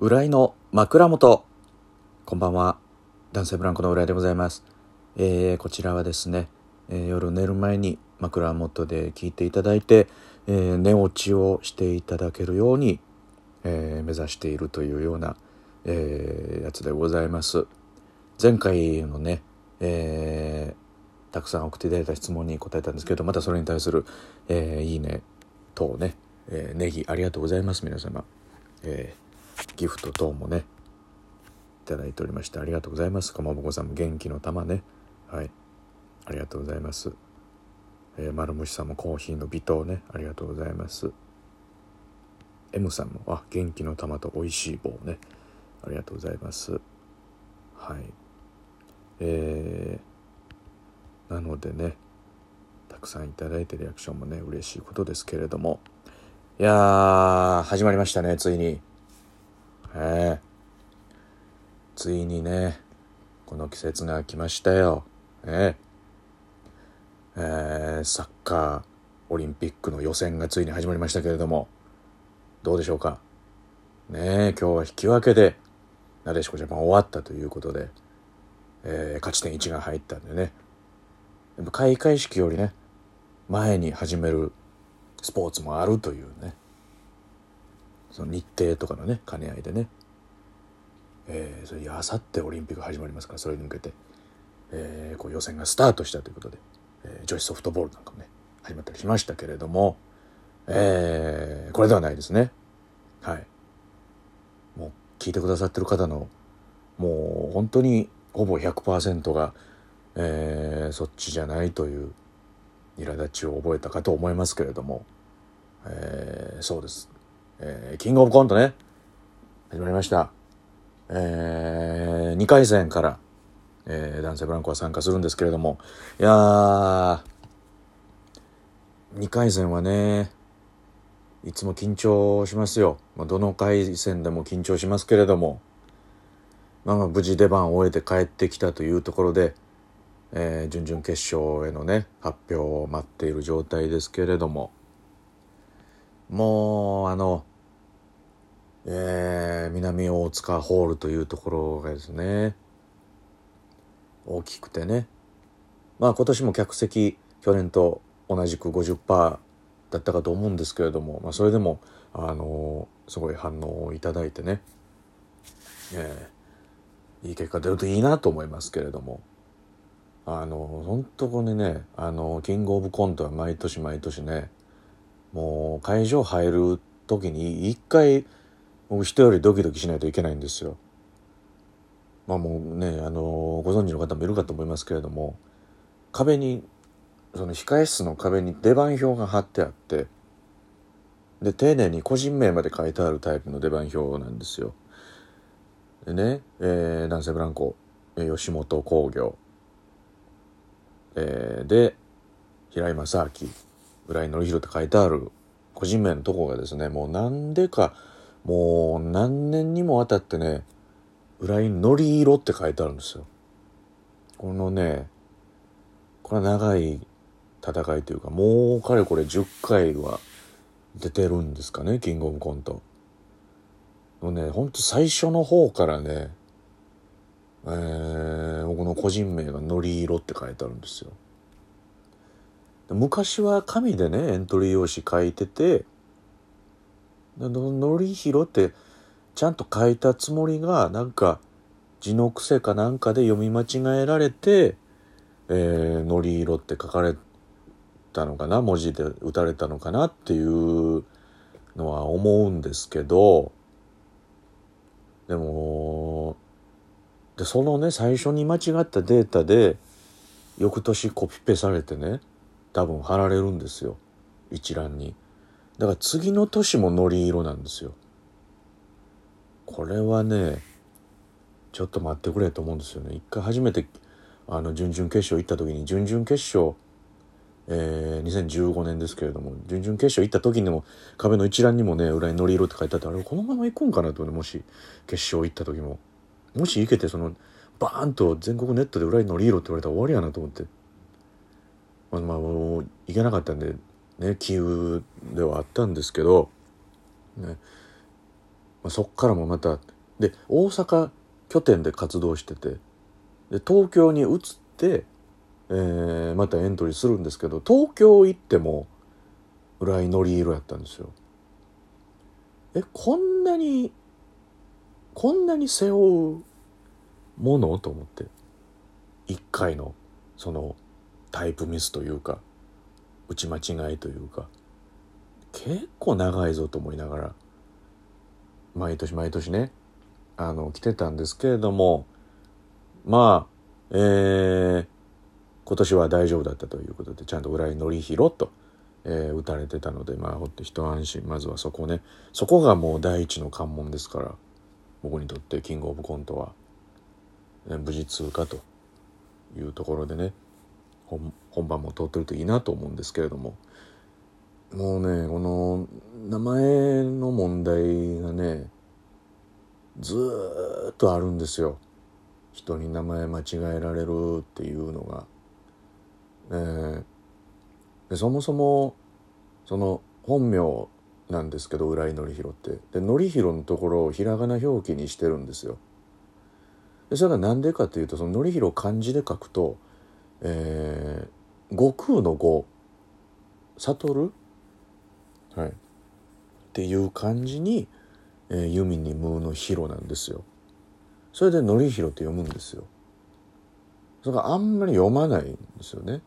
浦井の枕元。こんばんは。男性ブランコの浦井でございます、えーこちらはですね、えー夜寝る前に枕元で聞いていただいて、えー寝落ちをしていただけるように、えー目指しているというような、えーやつでございます。前回のね、えーたくさん送っていただいた質問に答えたんですけどまたそれに対する、えーいいね等ね、えーネギありがとうございます皆様、えーギフト等もねいただいておりましてありがとうございます。かまぼこさんも元気の玉ね。はい。ありがとうございます、えー、丸虫さんもコーヒーの微糖ね。ありがとうございます。M さんもあ元気の玉と美味しい棒ね。ありがとうございます。はい。えー、なのでねたくさんいただいてリアクションもね嬉しいことですけれども。いやー始まりましたねついに。ええついにねこの季節が来ましたよ。えええーサッカーオリンピックの予選がついに始まりましたけれどもどうでしょうか？ねえ今日は引き分けでなでしこジャパン終わったということで、えー勝ち点1が入ったんでね。やっぱ開会式よりね前に始めるスポーツもあるというね。その日程とかのね兼ね合いでね、えー、それであさってオリンピック始まりますからそれに向けて、えーこう予選がスタートしたということで、えー女子ソフトボールなんかもね始まったりしましたけれども、えーこれではないですね。はい。もう聞いてくださってる方のもう本当にほぼ100%が、えーそっちじゃないという苛立ちを覚えたかと思いますけれども、えーそうです、えーキングオブコントね。始まりました、え2回戦から、えー男性ブランコは参加するんですけれども。いやー2回戦はねいつも緊張しますよ、まあ、どの回戦でも緊張しますけれども、まあ、まあ無事出番を終えて帰ってきたというところで、えー準々決勝へのね発表を待っている状態ですけれども。もうあの、えー南大塚ホールというところがですね大きくてね。まあ今年も客席去年と同じく50%だったかと思うんですけれども、まあ、それでもあのすごい反応をいただいてね、えーいい結果出るといいなと思いますけれども。あの本当これねあのキングオブコントは毎年毎年ねもう会場入る時に一回僕人よりドキドキしないといけないんですよ。まあもうねあのご存知の方もいるかと思いますけれども壁にその控え室の壁に出番表が貼ってあってで丁寧に個人名まで書いてあるタイプの出番表なんですよ。でね、えー男性ブランコ、吉本興業、えーで平井正明浦井典弘って書いてある個人名のとこがですねもうなんでかもう何年にもわたってね浦井のり色って書いてあるんですよ。このねこれは長い戦いというかもうかれこれ10回は出てるんですかねキングオブコント。もうねほんと最初の方からねえー僕の個人名がのり色って書いてあるんですよ。昔は紙でねエントリー用紙書いててのりひろってちゃんと書いたつもりがなんか字の癖かなんかで読み間違えられて「えー、のり色」って書かれたのかな文字で打たれたのかなっていうのは思うんですけどでもでそのね最初に間違ったデータで翌年コピペされてね多分貼られるんですよ。一覧に。だから次の年ものり色なんですよ。これはねちょっと待ってくれと思うんですよね。一回初めてあの準々決勝行った時に準々決勝えー2015年ですけれども準々決勝行った時にも壁の一覧にもね裏にのり色って書いてあってあれこのまま行くんかなとねもし決勝行った時も。もし行けてそのバーンと全国ネットで裏にのり色って言われたら終わりやなと思って。まあまあもう行けなかったんでね杞憂ではあったんですけどねまあ、そっからもまたで大阪拠点で活動しててで東京に移って、えー、またエントリーするんですけど東京行っても浦井のり色やったんですよ。えこんなにこんなに背負うもの？と思って。一回のそのタイプミスというか。打ち間違いというか結構長いぞと思いながら毎年毎年ねあの来てたんですけれどもまあえー、今年は大丈夫だったということでちゃんと浦井紀弘と、えー、打たれてたのでまあほんと一安心。まずはそこねそこがもう第一の関門ですから僕にとってキングオブコントは、ね、無事通過というところでね本番も通ってるといいなと思うんですけれどももうねこの名前の問題がねずっとあるんですよ人に名前間違えられるっていうのが。ね、でそもそもその本名なんですけど浦井紀弘ってで紀弘のところをひらがな表記にしてるんですよ。でそれが何でかというとその紀弘漢字で書くと、えー、悟空の悟悟はいっていう漢字に、えー、弓に無の広なんですよ。それで紀弘って読むんですよ。それがあんまり読まないんですよね。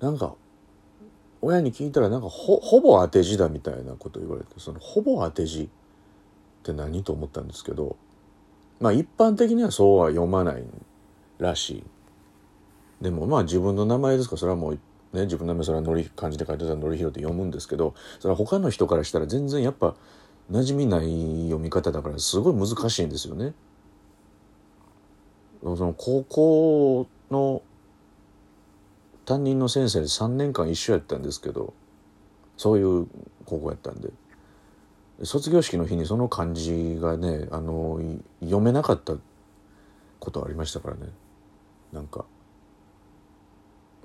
なんか親に聞いたらなんかほほぼ当て字だみたいなこと言われてそのほぼ当て字って何と思ったんですけどまあ一般的にはそうは読まないらしいでもまあ自分の名前ですか？らそれはもうね自分の名前それはのり漢字で書いてたらのりひろって読むんですけどそれは他の人からしたら全然やっぱ馴染みない読み方だからすごい難しいんですよね。その高校の担任の先生で3年間一緒やったんですけどそういう高校やったんで。卒業式の日にその漢字がねあの読めなかったことありましたからね。なんか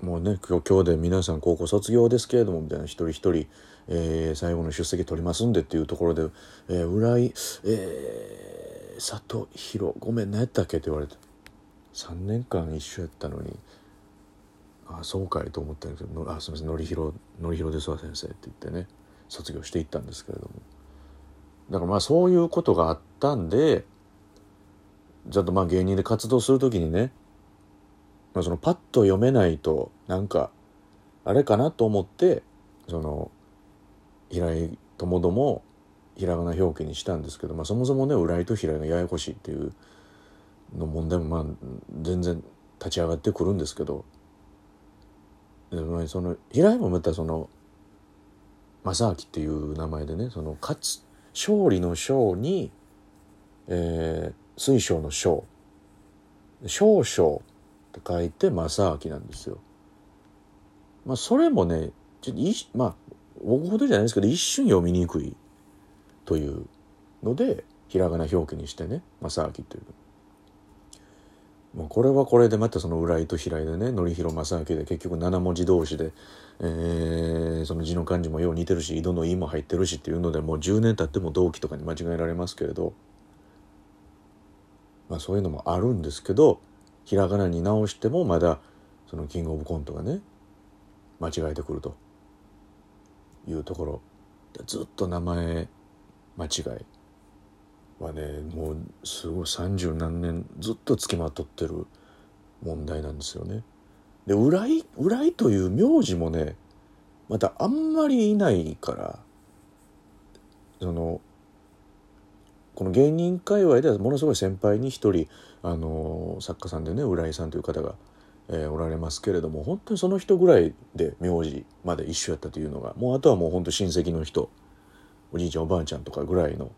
もうね今日で皆さん高校卒業ですけれどもみたいな一人一人、えー、最後の出席取りますんでっていうところで「えー、浦井、えー、佐藤弘ごめん何やったっけ?」って言われて3年間一緒やったのにあそうかいと思ったんですけど「あすみませんのりひろのりひろですわ先生」って言ってね卒業していったんですけれどもだからまあそういうことがあったんでちょっとまあ芸人で活動する時にね、まあ、そのパッと読めないとなんかあれかなと思ってその平井ともどもひらがな表記にしたんですけど、まあ、そもそもね浦井と平井がややこしいっていうの問題もまあ全然立ち上がってくるんですけどその平井もまたその正明っていう名前でねその勝つ勝利の勝に、えー、水晶の章少々って書いて正明なんですよ。まあそれもねちょっといまあ僕ほどじゃないですけど一瞬読みにくいというのでひらがな表記にしてね正明という。もうこれはこれでまたその浦井と平井でね典弘正明で結局7文字同士で、えー、その字の漢字もよう似てるし井戸の「い」も入ってるしっていうのでもう10年経っても同期とかに間違えられますけれど、まあ、そういうのもあるんですけどひらがなに直してもまだそのキングオブコントがね間違えてくるというところずっと名前間違いはねもうすごい三十何年ずっとつきまとってる問題なんですよね。で浦井浦井という名字もねまたあんまりいないからそのこの芸人界隈ではものすごい先輩に一人あの作家さんでね浦井さんという方が、えー、おられますけれども本当にその人ぐらいで名字まで一緒やったというのがもうあとはもう本当親戚の人おじいちゃんおばあちゃんとかぐらいの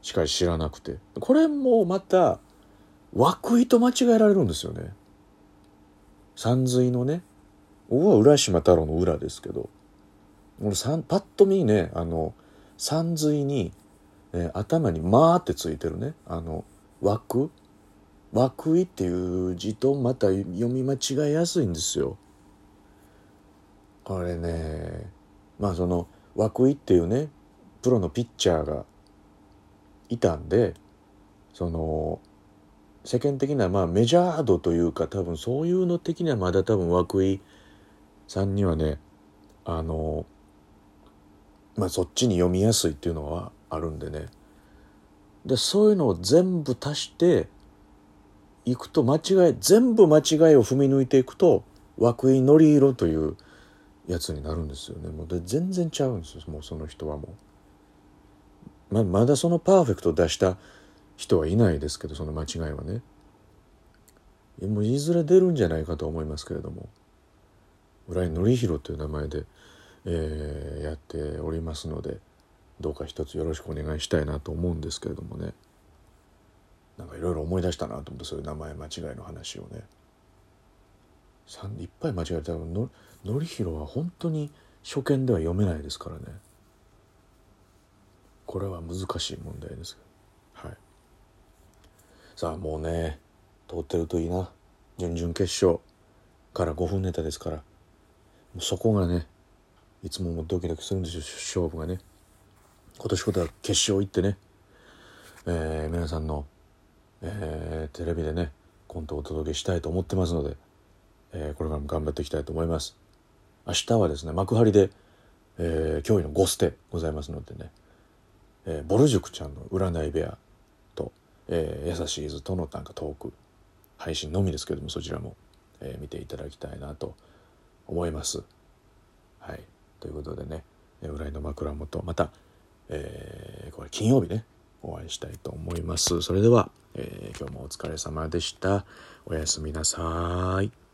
しか知らなくてこれもまた涌井と間違えられるんですよね。山水のね僕は浦島太郎の裏ですけど俺パッと見ねあの山水に、えー、頭に「まあ」ってついてるね。あの枠？涌井っていう字とまた読み間違いやすいんですよ。これねまあその涌井っていうねプロのピッチャーがいたんでその世間的なまあメジャー度というか多分そういうの的にはまだ多分涌井さんにはねあのまあそっちに読みやすいっていうのはあるんでね。でそういうのを全部足していくと間違い全部間違いを踏み抜いていくと涌井のり色というやつになるんですよね。もうで全然ちゃうんですよ。もうその人はもう。ままだそのパーフェクトを出した人はいないですけどその間違いはね。もういずれ出るんじゃないかと思いますけれども。浦井紀弘という名前で、えー、やっておりますのでどうか一つよろしくお願いしたいなと思うんですけれどもね。なんかいろいろ思い出したなと思ってそういう名前間違いの話をね。いっぱい間違えたらの紀弘は本当に初見では読めないですからね。これは難しい問題ですはい。さあもうね通ってるといいな。準々決勝から5分ネタですから。もうそこがねいつもドキドキするんですよ勝負がね。今年ことは決勝行ってね、えー、皆さんの、えー、テレビでねコントをお届けしたいと思ってますので、えー、これからも頑張っていきたいと思います。明日はですね幕張で、えー、驚異の5ステございますのでね、えー、ボル塾ちゃんの占い部屋とえー、優しい図とのなんかトーク配信のみですけどもそちらも、えー、見ていただきたいなと思います。はい、ということでね「浦井の枕元」また、えー、これ金曜日ねお会いしたいと思います。それでは、えー、今日もお疲れ様でした。おやすみなさい。